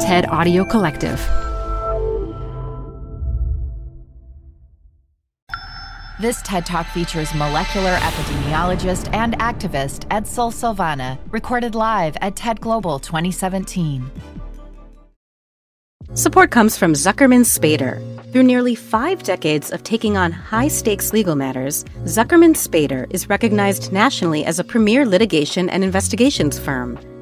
TED Audio Collective. This TED Talk features molecular epidemiologist and activist Edsel Salvaña, recorded live at TED Global 2017. Support comes from Zuckerman Spader. Through nearly five decades of taking on high stakes legal matters, Zuckerman Spader is recognized nationally as a premier litigation and investigations firm.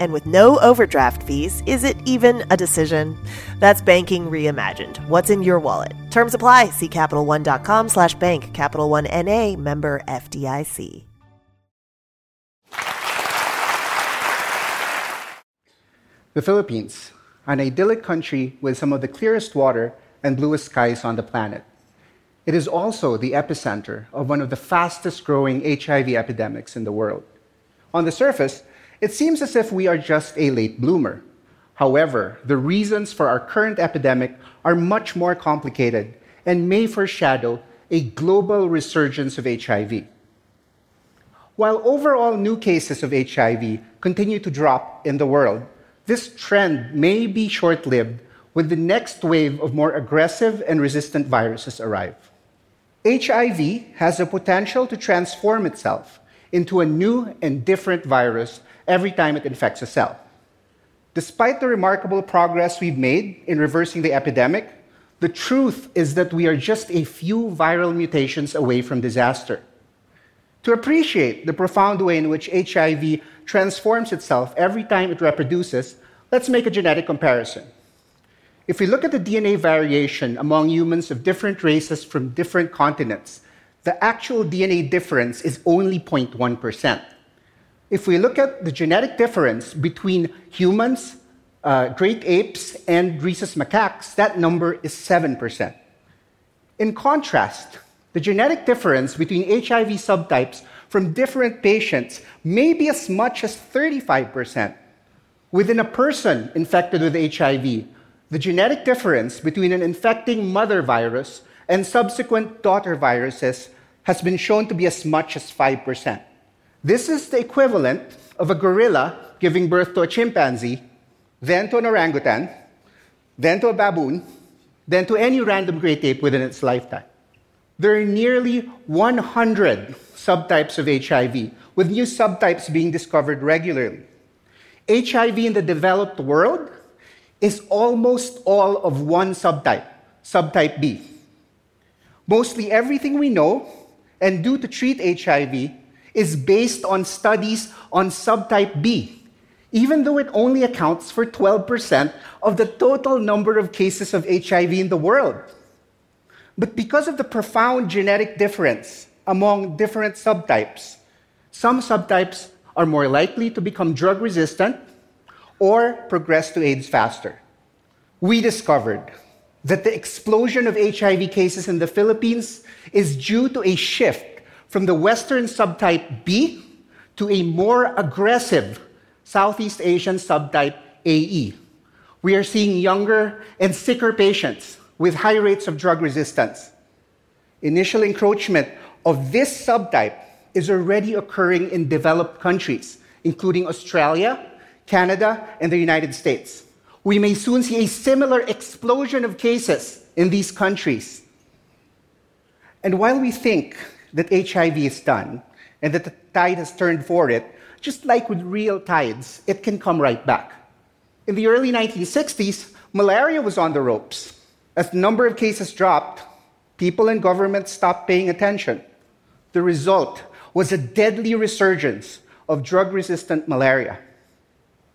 And with no overdraft fees, is it even a decision? That's banking reimagined. What's in your wallet? Terms apply. See CapitalOne.com slash bank. Capital One N.A. member FDIC. The Philippines, an idyllic country with some of the clearest water and bluest skies on the planet. It is also the epicenter of one of the fastest growing HIV epidemics in the world. On the surface, it seems as if we are just a late bloomer. However, the reasons for our current epidemic are much more complicated and may foreshadow a global resurgence of HIV. While overall new cases of HIV continue to drop in the world, this trend may be short lived when the next wave of more aggressive and resistant viruses arrive. HIV has the potential to transform itself into a new and different virus every time it infects a cell. Despite the remarkable progress we've made in reversing the epidemic, the truth is that we are just a few viral mutations away from disaster. To appreciate the profound way in which HIV transforms itself every time it reproduces, let's make a genetic comparison. If we look at the DNA variation among humans of different races from different continents, the actual DNA difference is only 0.1%. If we look at the genetic difference between humans, uh, great apes, and rhesus macaques, that number is 7%. In contrast, the genetic difference between HIV subtypes from different patients may be as much as 35%. Within a person infected with HIV, the genetic difference between an infecting mother virus and subsequent daughter viruses has been shown to be as much as 5%. This is the equivalent of a gorilla giving birth to a chimpanzee, then to an orangutan, then to a baboon, then to any random great ape within its lifetime. There are nearly 100 subtypes of HIV, with new subtypes being discovered regularly. HIV in the developed world is almost all of one subtype, subtype B. Mostly everything we know and do to treat HIV is based on studies on subtype B, even though it only accounts for 12% of the total number of cases of HIV in the world. But because of the profound genetic difference among different subtypes, some subtypes are more likely to become drug resistant or progress to AIDS faster. We discovered that the explosion of HIV cases in the Philippines is due to a shift from the Western subtype B to a more aggressive Southeast Asian subtype AE. We are seeing younger and sicker patients with high rates of drug resistance. Initial encroachment of this subtype is already occurring in developed countries, including Australia, Canada, and the United States. We may soon see a similar explosion of cases in these countries. And while we think that HIV is done and that the tide has turned for it, just like with real tides, it can come right back. In the early 1960s, malaria was on the ropes. As the number of cases dropped, people and governments stopped paying attention. The result was a deadly resurgence of drug resistant malaria.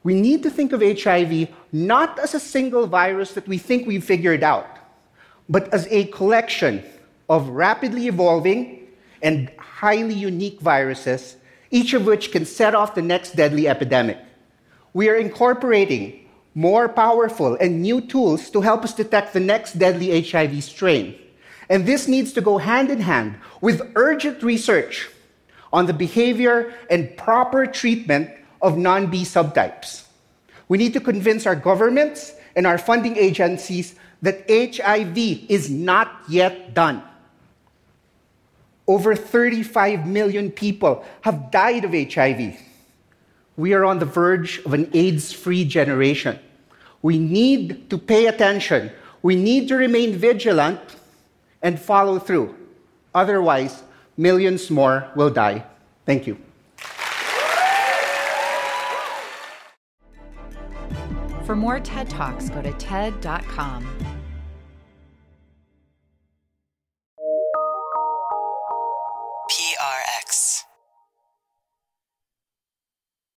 We need to think of HIV not as a single virus that we think we've figured out, but as a collection of rapidly evolving and highly unique viruses, each of which can set off the next deadly epidemic. We are incorporating more powerful, and new tools to help us detect the next deadly HIV strain. And this needs to go hand in hand with urgent research on the behavior and proper treatment of non B subtypes. We need to convince our governments and our funding agencies that HIV is not yet done. Over 35 million people have died of HIV. We are on the verge of an AIDS free generation. We need to pay attention. We need to remain vigilant and follow through. Otherwise, millions more will die. Thank you. For more TED Talks, go to TED.com.